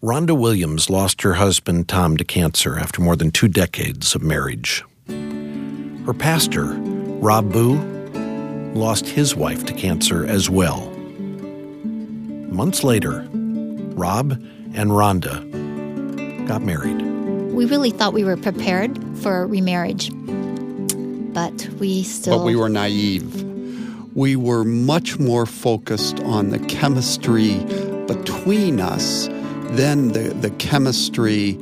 Rhonda Williams lost her husband Tom to cancer after more than two decades of marriage. Her pastor, Rob Bugh, lost his wife to cancer as well. Months later, Rob and Rhonda got married. We really thought we were prepared for remarriage, but we still. But we were naive. We were much more focused on the chemistry between us than the, the chemistry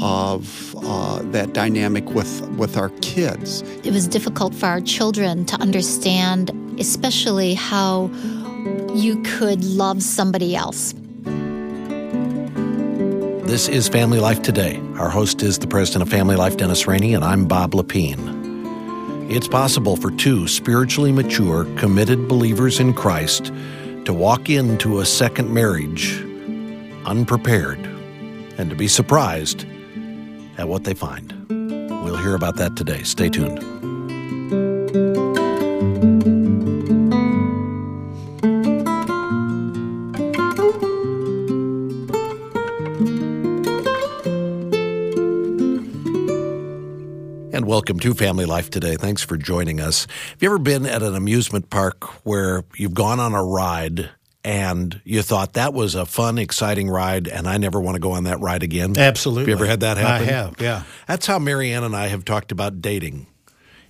of uh, that dynamic with, with our kids. It was difficult for our children to understand, especially how you could love somebody else. This is Family Life Today. Our host is the president of Family Life, Dennis Rainey, and I'm Bob Lepine. It's possible for two spiritually mature, committed believers in Christ to walk into a second marriage unprepared and to be surprised at what they find. We'll hear about that today. Stay tuned. And welcome to Family Life Today. Thanks for joining us. Have you ever been at an amusement park where you've gone on a ride and you thought that was a fun, exciting ride, and I never want to go on that ride again? Absolutely. Have you ever had that happen? I have, yeah. That's how Marianne and I have talked about dating.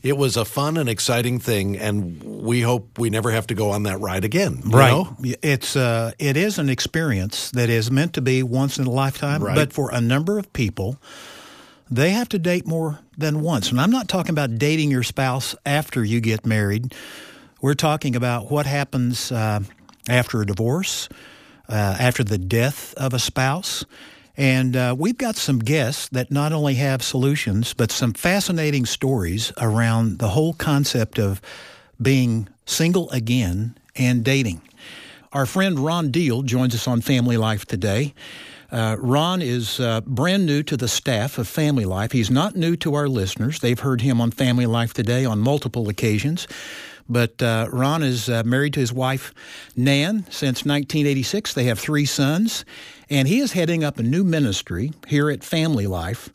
It was a fun and exciting thing, and we hope we never have to go on that ride again. you Right. know? It's uh, it is an experience that is meant to be once in a lifetime, Right. but for a number of people, they have to date more than once. And I'm not talking about dating your spouse after you get married. We're talking about what happens uh, after a divorce, uh, after the death of a spouse. And uh, we've got some guests that not only have solutions, but some fascinating stories around the whole concept of being single again and dating. Our friend Ron Deal joins us on Family Life today. Uh, Ron is uh, brand new to the staff of Family Life. He's not new to our listeners. They've heard him on Family Life today on multiple occasions. But uh, Ron is uh, married to his wife, Nan, since 1986. They have three sons. And he is heading up a new ministry here at Family Life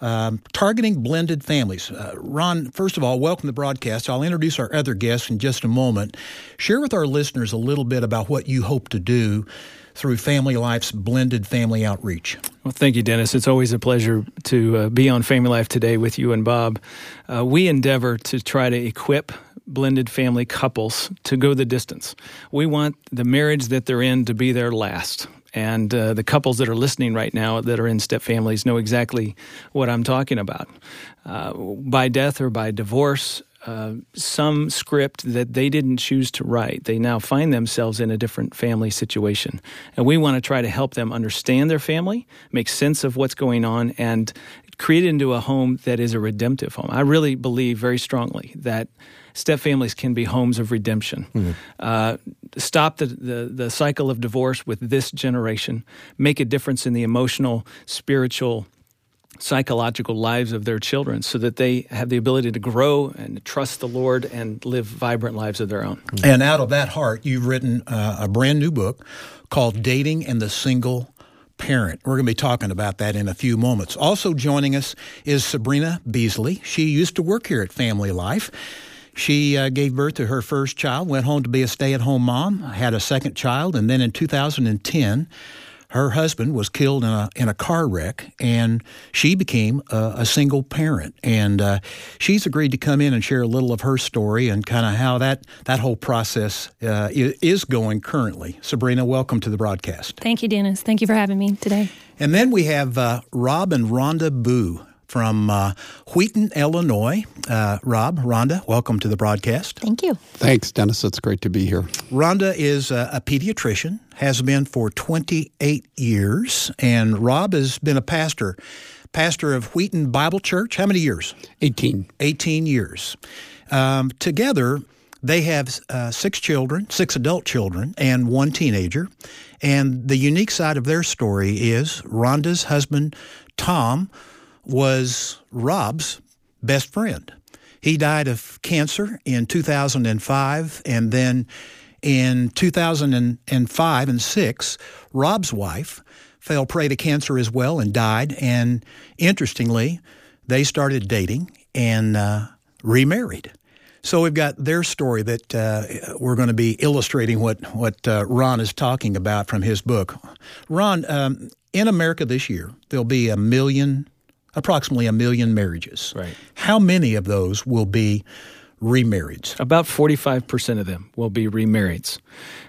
um, targeting blended families. Uh, Ron, first of all, welcome to the broadcast. I'll introduce our other guests in just a moment. Share with our listeners a little bit about what you hope to do through Family Life's blended family outreach. Well, thank you, Dennis. It's always a pleasure to uh, be on Family Life today with you and Bob. Uh, we endeavor to try to equip blended family couples to go the distance. We want the marriage that they're in to be their last. And uh, the couples that are listening right now that are in step families know exactly what I'm talking about. Uh, by death or by divorce, uh, some script that they didn't choose to write. They now find themselves in a different family situation. And we want to try to help them understand their family, make sense of what's going on, and create it into a home that is a redemptive home. I really believe very strongly that step families can be homes of redemption. Uh, stop the, the, the cycle of divorce with this generation, make a difference in the emotional, spiritual, psychological lives of their children so that they have the ability to grow and trust the Lord and live vibrant lives of their own. And out of that heart, you've written uh, a brand new book called Dating and the Single Parent. We're going to be talking about that in a few moments. Also joining us is Sabrina Beasley. She used to work here at Family Life. She uh, gave birth to her first child, went home to be a stay at home mom, had a second child, and then in 2010, her husband was killed in a in a car wreck, and she became a, a single parent. And uh, she's agreed to come in and share a little of her story and kind of how that that whole process uh, is going currently. Sabrina, welcome to the broadcast. Thank you, Dennis. Thank you for having me today. And then we have uh, Rob and Rhonda Bugh from uh, Wheaton, Illinois. Uh, Rob, Rhonda, welcome to the broadcast. Thank you. Thanks, Dennis. It's great to be here. Rhonda is a, a pediatrician, has been for 28 years, and Rob has been a pastor, pastor of Wheaton Bible Church. How many years? 18. 18 years. Um, together, they have uh, six children, six adult children, and one teenager. And the unique side of their story is Rhonda's husband, Tom, was Rob's best friend. He died of cancer in 2005, and then in 2005 and 6, Rob's wife fell prey to cancer as well and died. And interestingly, they started dating and uh, remarried. So we've got their story that uh, we're going to be illustrating what what uh, Ron is talking about from his book. Ron, um, in America this year, there'll be a million, approximately a million marriages. Right. How many of those will be remarrieds? About 45% of them will be remarrieds.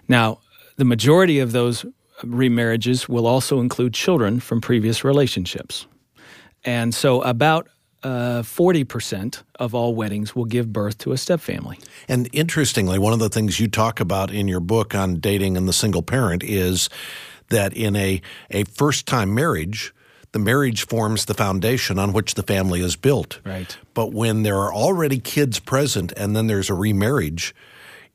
Now, the majority of those remarriages will also include children from previous relationships. And so about uh, 40% of all weddings will give birth to a stepfamily. And interestingly, one of the things you talk about in your book on dating and the single parent is that in a, a first time marriage, the marriage forms the foundation on which the family is built. Right. But when there are already kids present and then there's a remarriage,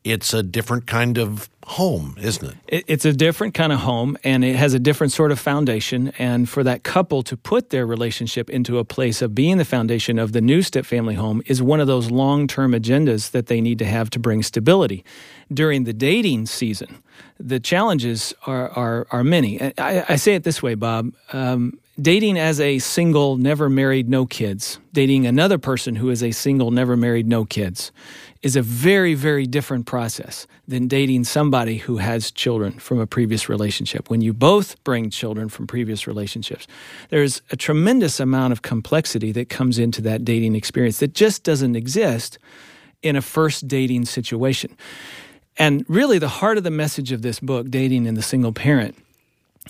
it's a different kind of home, isn't it? it? It's a different kind of home and it has a different sort of foundation. And for that couple to put their relationship into a place of being the foundation of the new step family home is one of those long term agendas that they need to have to bring stability. During the dating season, the challenges are, are, are many. I, I say it this way, Bob. Um, dating as a single, never married, no kids, dating another person who is a single, never married, no kids, is a very, very different process than dating somebody who has children from a previous relationship. When you both bring children from previous relationships, there's a tremendous amount of complexity that comes into that dating experience that just doesn't exist in a first dating situation. And really, the heart of the message of this book, Dating and the Single Parent,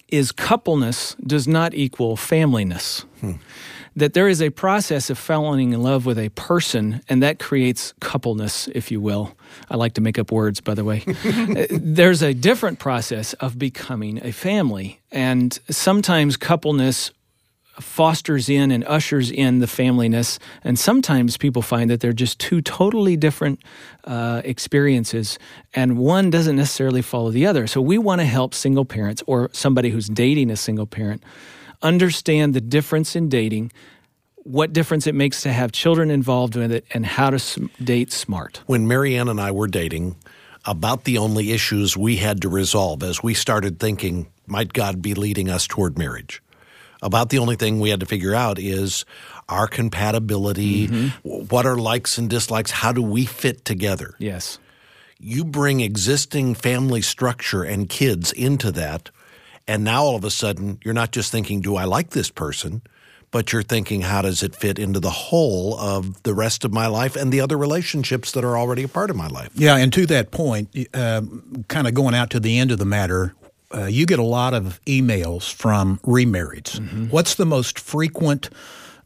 is coupleness does not equal familyness. Hmm. That there is a process of falling in love with a person, and that creates coupleness, if you will. I like to make up words, by the way. There's a different process of becoming a family, and sometimes coupleness fosters in and ushers in the familyness. And sometimes people find that they're just two totally different uh, experiences, and one doesn't necessarily follow the other. So we want to help single parents or somebody who's dating a single parent understand the difference in dating. What difference it makes to have children involved with it, and how to date smart. When Marianne and I were dating, about the only issues we had to resolve as we started thinking, might God be leading us toward marriage? About the only thing we had to figure out is our compatibility, mm-hmm. what are likes and dislikes, how do we fit together? Yes. You bring existing family structure and kids into that, and now all of a sudden you're not just thinking, do I like this person? but you're thinking, how does it fit into the whole of the rest of my life and the other relationships that are already a part of my life? Yeah, and to that point, uh, kind of going out to the end of the matter, uh, you get a lot of emails from remarrieds. Mm-hmm. What's the most frequent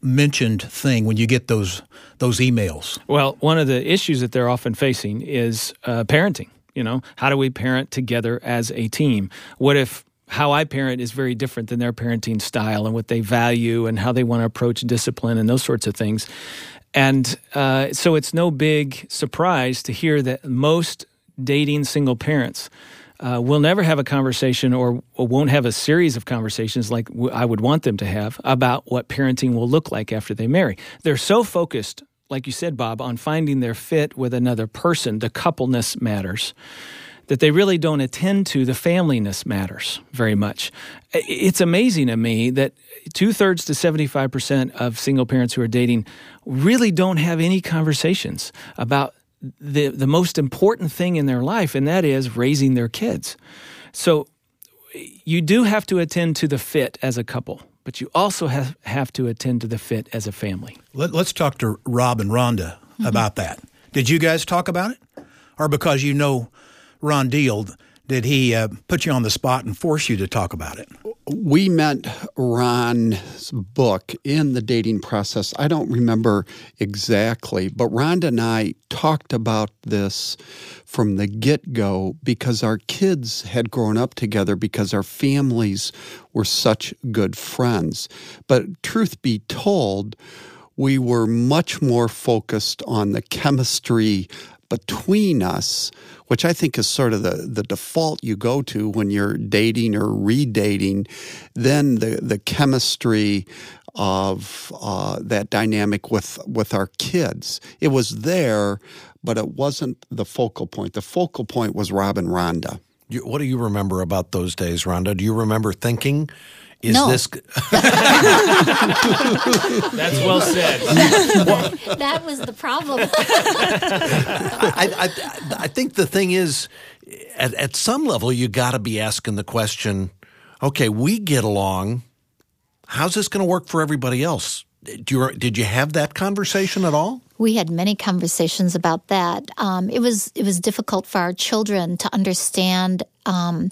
mentioned thing when you get those those emails? Well, one of the issues that they're often facing is uh, parenting. You know, how do we parent together as a team? What if how I parent is very different than their parenting style and what they value and how they want to approach discipline and those sorts of things. And uh, so it's no big surprise to hear that most dating single parents uh, will never have a conversation or, won't have a series of conversations like w- I would want them to have about what parenting will look like after they marry. They're so focused, like you said, Bob, on finding their fit with another person, the coupleness matters, that they really don't attend to the familyness matters very much. It's amazing to me that two thirds to 75% of single parents who are dating really don't have any conversations about the the most important thing in their life, and that is raising their kids. So you do have to attend to the fit as a couple, but you also have, have to attend to the fit as a family. Let, us talk to Rob and Rhonda mm-hmm. about that. Did you guys talk about it? Or because you know Ron Deal, did he uh, put you on the spot and force you to talk about it? We met Ron's book in the dating process. I don't remember exactly, but Rhonda and I talked about this from the get go because our kids had grown up together because our families were such good friends. But truth be told, we were much more focused on the chemistry between us, which I think is sort of the, the default you go to when you're dating or redating, then the, the chemistry of uh, that dynamic with, with our kids. It was there, but it wasn't the focal point. The focal point was Rob and Rhonda. What do you remember about those days, Rhonda? Do you remember thinking Is No. this That's well said. that was the problem. I, I, I think the thing is, at, at some level, you got to be asking the question okay, we get along. How's this going to work for everybody else? Did you, did you have that conversation at all? We had many conversations about that. Um, it was it was difficult for our children to understand, um,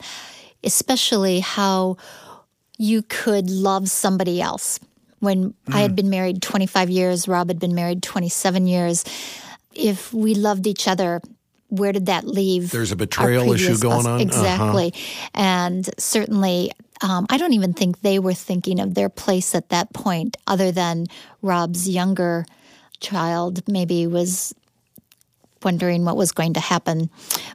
especially how you could love somebody else. When I had been married 25 years, Rob had been married 27 years. If we loved each other, where did that leave? There's a betrayal issue going on? Uh-huh. Exactly. And certainly, um, I don't even think they were thinking of their place at that point, other than Rob's younger child maybe was wondering what was going to happen.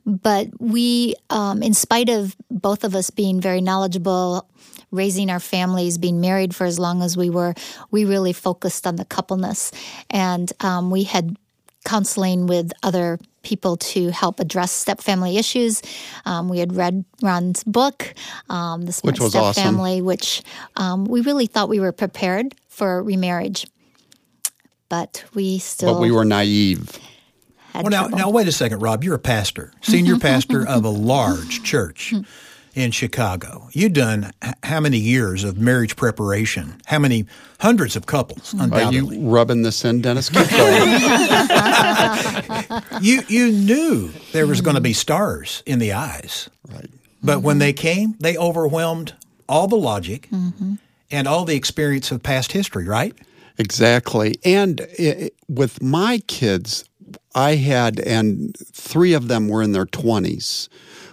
But we, um, in spite of both of us being very knowledgeable, raising our families, being married for as long as we were, we really focused on the coupleness. And um, we had counseling with other people to help address step family issues. Um, we had read Ron's book, um, The Smart Step awesome. Family, which um, we really thought we were prepared for remarriage. But we still But we were naive. Had Well, now, trouble. now wait a second, Rob. You're a pastor, senior pastor of a large church in Chicago. You've done h- how many years of marriage preparation? How many hundreds of couples? Are Undoubtedly, you rubbing this in, Dennis? Keep going. you you knew there was going to be stars in the eyes, right. but when mm-hmm. they came, they overwhelmed all the logic mm-hmm. and all the experience of past history. Right? Exactly. And i with my kids, I had, and three of them were in their 20s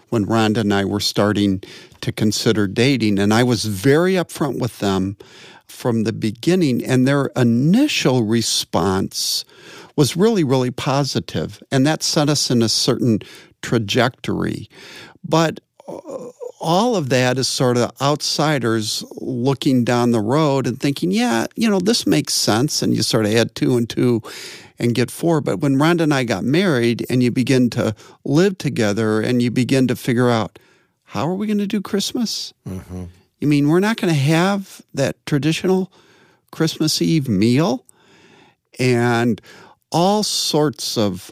when Rhonda and I were starting to consider dating. And I was very upfront with them from the beginning, and their initial response was really, really positive, And that set us in a certain trajectory. But uh, all of that is sort of outsiders looking down the road and thinking, yeah, you know, this makes sense. And you sort of add two and two and get four. But when Rhonda and I got married and you begin to live together and you begin to figure out, how are we going to do Christmas? Mm-hmm. You mean we're not going to have that traditional Christmas Eve meal? And all sorts of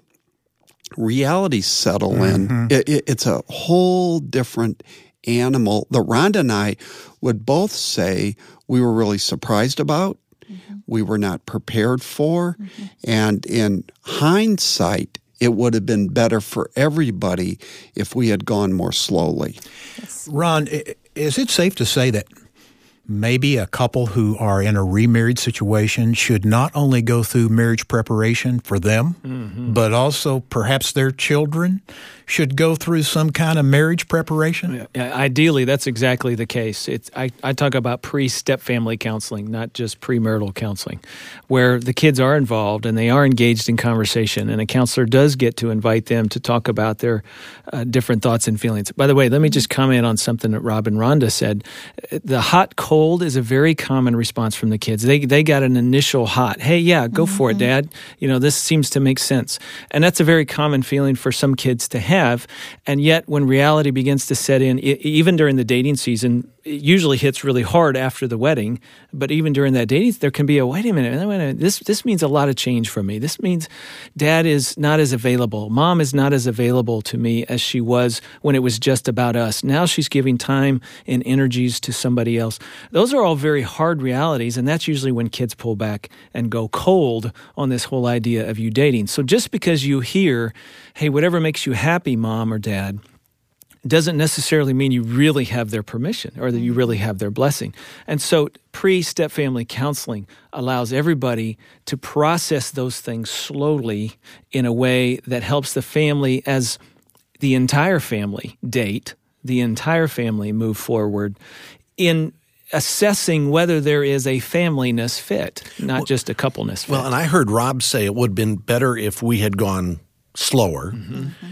realities settle in. Mm-hmm. It, it, it's a whole different animal. The Rhonda and I would both say we were really surprised about, mm-hmm. we were not prepared for, mm-hmm. and in hindsight, it would have been better for everybody if we had gone more slowly. Ron, is it safe to say that maybe a couple who are in a remarried situation should not only go through marriage preparation for them, mm-hmm. but also perhaps their children should go through some kind of marriage preparation? Yeah, ideally, that's exactly the case. It's, I, I talk about pre step family counseling, not just premarital counseling, where the kids are involved and they are engaged in conversation, and a counselor does get to invite them to talk about their uh, different thoughts and feelings. By the way, let me just comment on something that Rob and Rhonda said. The hot cold is a very common response from the kids. They, they got an initial hot, hey, yeah, go for it, dad. You know, this seems to make sense. And that's a very common feeling for some kids to have. And yet, when reality begins to set in, even during the dating season, it usually hits really hard after the wedding. But even during that dating, there can be a wait a minute, wait a minute. This this means a lot of change for me. This means dad is not as available. Mom is not as available to me as she was when it was just about us. Now she's giving time and energies to somebody else. Those are all very hard realities, and that's usually when kids pull back and go cold on this whole idea of you dating. So just because you hear, hey, whatever makes you happy, mom or dad, doesn't necessarily mean you really have their permission or that you really mm-hmm. have their blessing. And so pre step family counseling allows everybody to process those things slowly in a way that helps the family as the entire family date, the entire family move forward in assessing whether there is a familyness fit, not just a coupleness fit. Well, and I heard Rob say it would have been better if we had gone slower. Mm-hmm. Mm-hmm.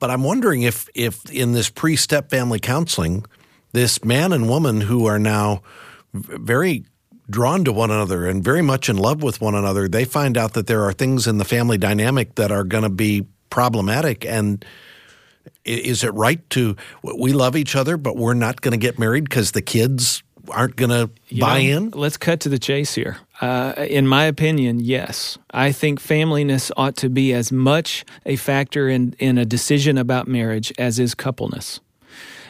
But I'm wondering if, if in this pre step family counseling, this man and woman who are now very drawn to one another and very much in love with one another, they find out that there are things in the family dynamic that are going to be problematic. And is it right to we love each other, but we're not going to get married because the kids aren't going to buy know, in? Let's cut to the chase here. Uh, in my opinion, yes. I think familyness ought to be as much a factor in, in a decision about marriage as is coupleness.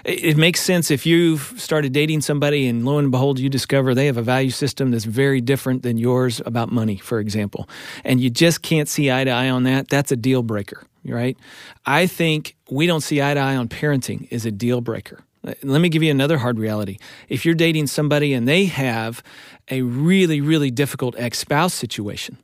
It, it makes sense if you've started dating somebody and lo and behold, you discover they have a value system that's very different than yours about money, for example, and you just can't see eye to eye on that. That's a deal breaker, right? I think we don't see eye to eye on parenting is a deal breaker. Let me give you another hard reality. If you're dating somebody and they have a really, really difficult ex spouse situation,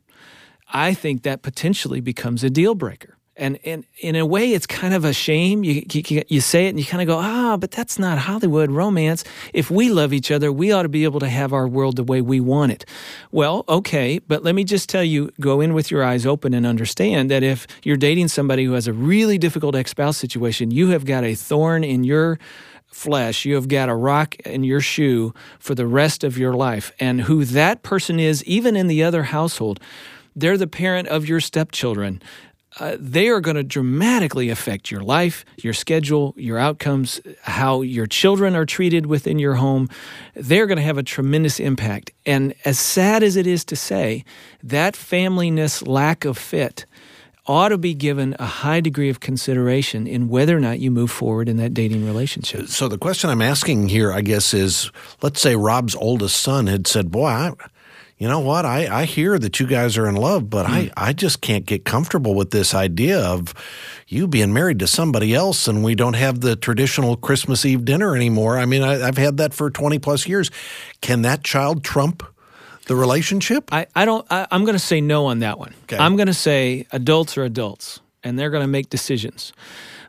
I think that potentially becomes a deal breaker. And, and in a way, it's kind of a shame. You, you, you say it and you kind of go, ah, but that's not Hollywood romance. If we love each other, we ought to be able to have our world the way we want it. Well, okay, but let me just tell you go in with your eyes open and understand that if you're dating somebody who has a really difficult ex spouse situation, you have got a thorn in your flesh. You have got a rock in your shoe for the rest of your life. And who that person is, even in the other household, they're the parent of your stepchildren. Uh, they are going to dramatically affect your life, your schedule, your outcomes, how your children are treated within your home. They're going to have a tremendous impact. And as sad as it is to say, that familyness lack of fit ought to be given a high degree of consideration in whether or not you move forward in that dating relationship. So the question I'm asking here, I guess, is let's say Rob's oldest son had said, Boy, I, you know what? I, I hear that you guys are in love, but mm. I, I just can't get comfortable with this idea of you being married to somebody else and we don't have the traditional Christmas Eve dinner anymore. I mean, I, I've had that for 20 plus years. Can that child trump the relationship? I, I don't. I, am going to say no on that one. Okay. I'm going to say adults are adults, and they're going to make decisions.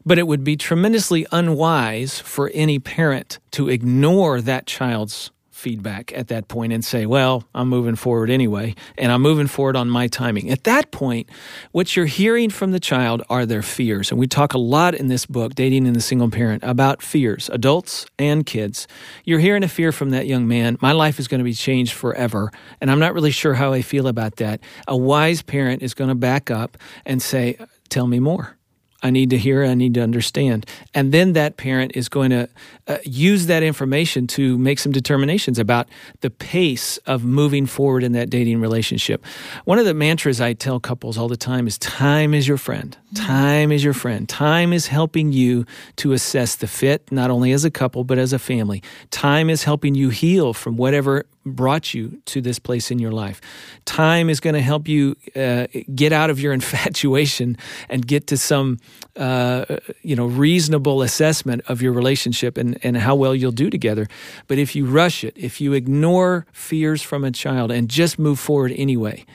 But it would be tremendously unwise for any parent to ignore that child's feedback at that point and say, well, I'm moving forward anyway, and I'm moving forward on my timing. At that point, what you're hearing from the child are their fears. And we talk a lot in this book, Dating and the Single Parent, about fears, adults and kids. You're hearing a fear from that young man, my life is going to be changed forever, and I'm not really sure how I feel about that. A wise parent is going to back up and say, tell me more. I need to hear, I need to understand. And then that parent is going to uh, use that information to make some determinations about the pace of moving forward in that dating relationship. One of the mantras I tell couples all the time is time is your friend. Time is your friend. Time is helping you to assess the fit, not only as a couple, but as a family. Time is helping you heal from whatever brought you to this place in your life. Time is going to help you uh, get out of your infatuation and get to some, uh, you know, reasonable assessment of your relationship and, and how well you'll do together. But if you rush it, if you ignore fears from a child and just move forward anyway,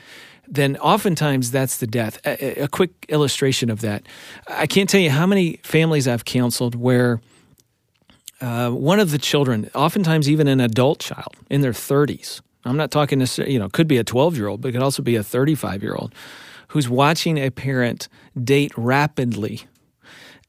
then oftentimes that's the death. A, a quick illustration of that. I can't tell you how many families I've counseled where – uh, one of the children, oftentimes even an adult child in their 30s, I'm not talking necessarily, you know, could be a 12 year old, but it could also be a 35 year old who's watching a parent date rapidly.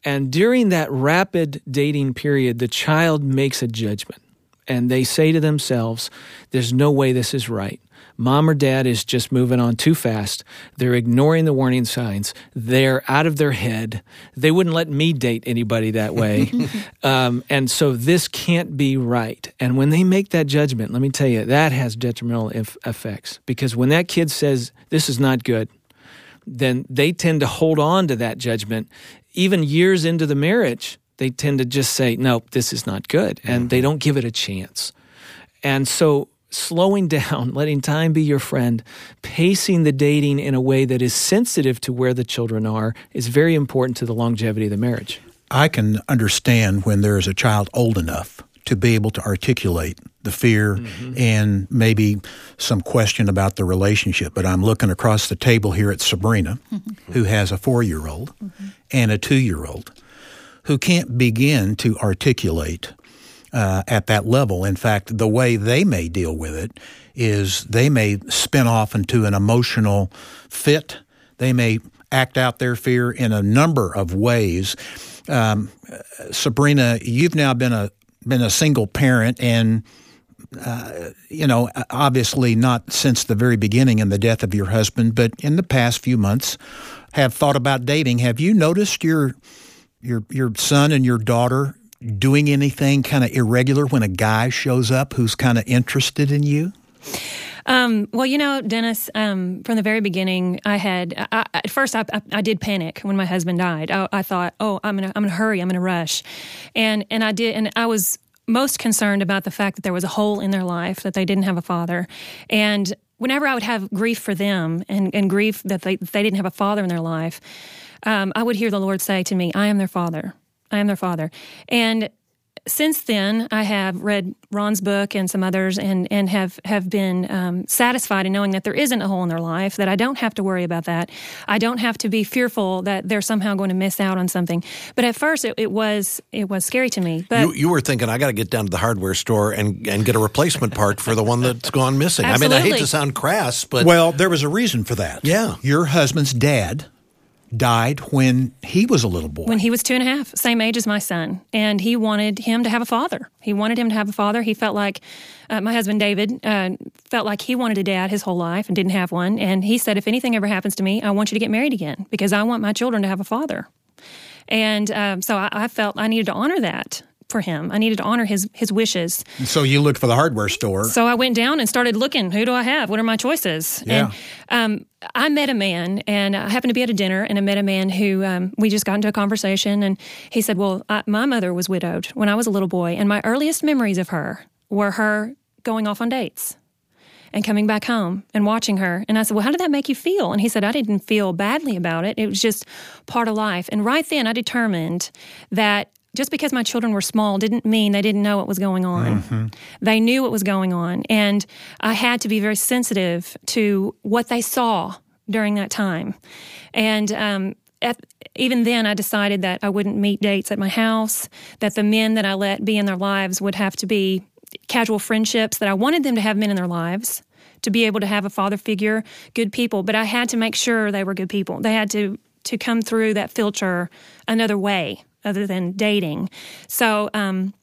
And during that rapid dating period, the child makes a judgment and they say to themselves, There's no way this is right mom or dad is just moving on too fast. They're ignoring the warning signs. They're out of their head. They wouldn't let me date anybody that way. um, and so this can't be right. And when they make that judgment, let me tell you, that has detrimental if- effects because when that kid says, this is not good, then they tend to hold on to that judgment. Even years into the marriage, they tend to just say, nope, this is not good. And mm-hmm. they don't give it a chance. And so slowing down, letting time be your friend, pacing the dating in a way that is sensitive to where the children are is very important to the longevity of the marriage. I can understand when there is a child old enough to be able to articulate the fear mm-hmm. and maybe some question about the relationship. But I'm looking across the table here at Sabrina, mm-hmm. who has a four year old mm-hmm. and a two year old who can't begin to articulate uh, at that level. In fact, the way they may deal with it is they may spin off into an emotional fit. They may act out their fear in a number of ways. Um, Sabrina, you've now been a been a single parent and. Uh, you know, obviously not since the very beginning and the death of your husband, but in the past few months, have thought about dating. Have you noticed your your your son and your daughter doing anything kind of irregular when a guy shows up who's kind of interested in you? Um, well, you know, Dennis, um, from the very beginning, I had I, at first I, I, I, did panic when my husband died. I, thought, oh, I'm gonna I'm gonna hurry, I'm gonna rush, and and I did, and I was most concerned about the fact that there was a hole in their life that they didn't have a father, and whenever I would have grief for them and, and grief that they, they didn't have a father in their life, um, I would hear the Lord say to me, I am their father. I am their father. And since then, I have read Ron's book and some others, and and have have been um, satisfied in knowing that there isn't a hole in their life. That I don't have to worry about that. I don't have to be fearful that they're somehow going to miss out on something. But at first, it, it was it was scary to me. But you, you were thinking, I got to get down to the hardware store and and get a replacement part for the one that's gone missing. Absolutely. I mean, I hate to sound crass, but well, there was a reason for that. Yeah, your husband's dad died when he was a little boy. When he was two and a half, same age as my son. And he wanted him to have a father. He wanted him to have a father. He felt like uh, my husband David uh, felt like he wanted a dad his whole life and didn't have one. And he said, if anything ever happens to me, I want you to get married again because I want my children to have a father. And um, so I, I felt I needed to honor that for him. I needed to honor his his wishes. So you looked for the hardware store. So I went down and started looking. Who do I have? What are my choices? Yeah. And um, I met a man, and I happened to be at a dinner, and I met a man who um, we just got into a conversation, and he said, "Well, I, my mother was widowed when I was a little boy, and my earliest memories of her were her going off on dates." and coming back home and watching her. And I said, Well, how did that make you feel? And he said, I didn't feel badly about it. It was just part of life. And right then I determined that just because my children were small didn't mean they didn't know what was going on. Mm-hmm. They knew what was going on. And I had to be very sensitive to what they saw during that time. And um, at, even then, I decided that I wouldn't meet dates at my house, that the men that I let be in their lives would have to be casual friendships, that I wanted them to have men in their lives. To be able to have a father figure, good people, but I had to make sure they were good people. They had to to come through that filter another way other than dating. So, um,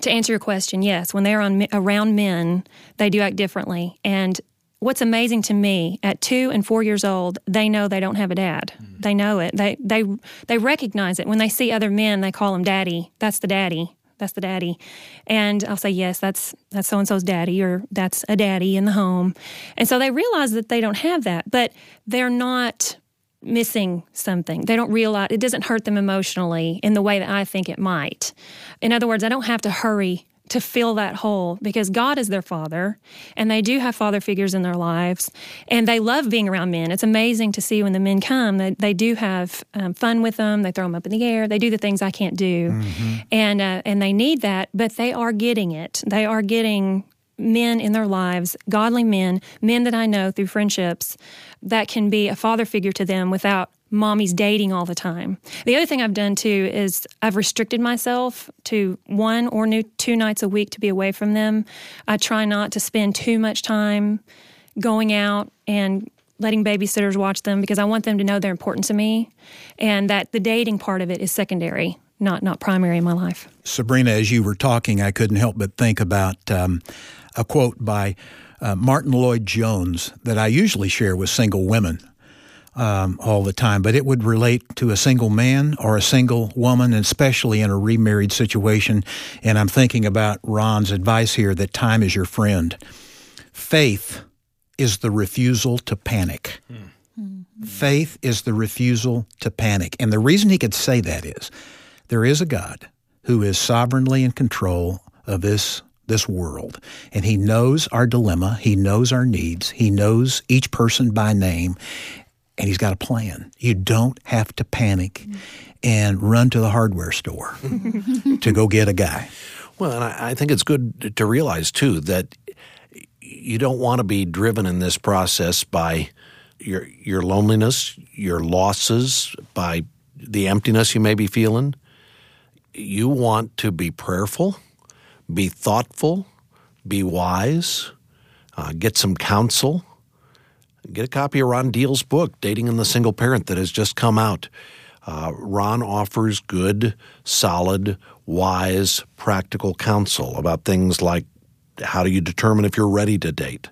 to answer your question, yes, when they're on around men, they do act differently. And what's amazing to me, at two and four years old, they know they don't have a dad. Mm-hmm. They know it. They they they recognize it when they see other men. They call them daddy. That's the daddy. That's the daddy. And I'll say, yes, that's that's so and so's daddy, or that's a daddy in the home. And so they realize that they don't have that, but they're not missing something. They don't realize it doesn't hurt them emotionally in the way that I think it might. In other words, I don't have to hurry to fill that hole because God is their father and they do have father figures in their lives and they love being around men. It's amazing to see when the men come that they do have um, fun with them. They throw them up in the air. They do the things I can't do. Mm-hmm. And, uh, and they need that, but they are getting it. They are getting men in their lives, godly men, men that I know through friendships, that can be a father figure to them without mommy's dating all the time. The other thing I've done too is I've restricted myself to one or two nights a week to be away from them. I try not to spend too much time going out and letting babysitters watch them because I want them to know they're important to me and that the dating part of it is secondary not not primary in my life. Sabrina, as you were talking, I couldn't help but think about um, a quote by uh, Martyn Lloyd-Jones that I usually share with single women um, all the time, but it would relate to a single man or a single woman, especially in a remarried situation. And I'm thinking about Ron's advice here that time is your friend. Faith is the refusal to panic. Mm-hmm. Faith is the refusal to panic. And the reason he could say that is there is a God who is sovereignly in control of this this world. And He knows our dilemma, He knows our needs, He knows each person by name, and He's got a plan. You don't have to panic and run to the hardware store to go get a guy. Well, and I, I think it's good to realize, too, that you don't want to be driven in this process by your your loneliness, your losses, by the emptiness you may be feeling. You want to be prayerful be thoughtful, be wise, uh, get some counsel. Get a copy of Ron Deal's book, Dating and the Single Parent, that has just come out. Uh, Ron offers good, solid, wise, practical counsel about things like how do you determine if you're ready to date?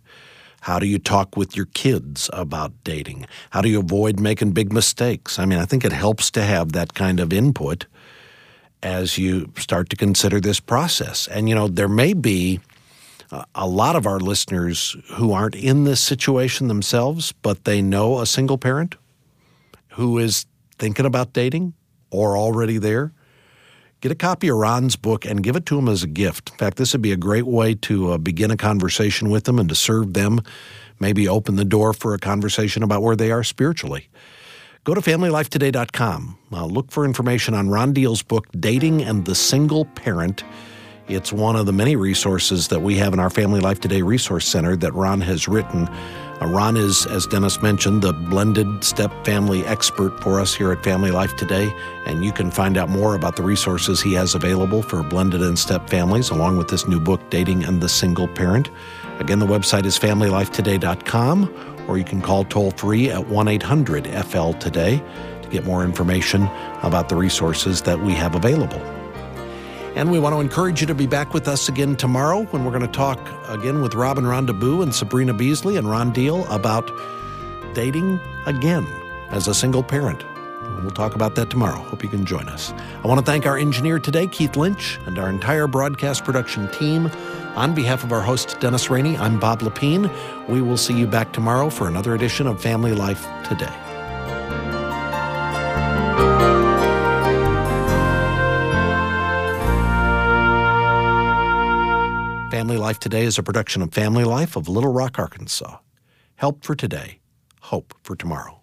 How do you talk with your kids about dating? How do you avoid making big mistakes? I mean, I think it helps to have that kind of input as you start to consider this process. And, you know, there may be a lot of our listeners who aren't in this situation themselves, but they know a single parent who is thinking about dating or already there. Get a copy of Ron's book and give it to them as a gift. In fact, this would be a great way to uh, begin a conversation with them and to serve them, maybe open the door for a conversation about where they are spiritually. Go to FamilyLifeToday.com. Uh, look for information on Ron Deal's book, Dating and the Single Parent. It's one of the many resources that we have in our Family Life Today Resource Center that Ron has written. Uh, Ron is, as Dennis mentioned, the blended step family expert for us here at Family Life Today. And you can find out more about the resources he has available for blended and step families, along with this new book, Dating and the Single Parent. Again, the website is FamilyLifeToday.com or you can call toll free at 1 800 FL today to get more information about the resources that we have available. And we want to encourage you to be back with us again tomorrow when we're going to talk again with Rob and Rhonda and Sabrina Beasley and Ron Deal about dating again as a single parent. We'll talk about that tomorrow. Hope you can join us. I want to thank our engineer today, Keith Lynch, and our entire broadcast production team. On behalf of our host, Dennis Rainey, I'm Bob Lepine. We will see you back tomorrow for another edition of Family Life Today. Family Life Today is a production of Family Life of Little Rock, Arkansas. Help for today, hope for tomorrow.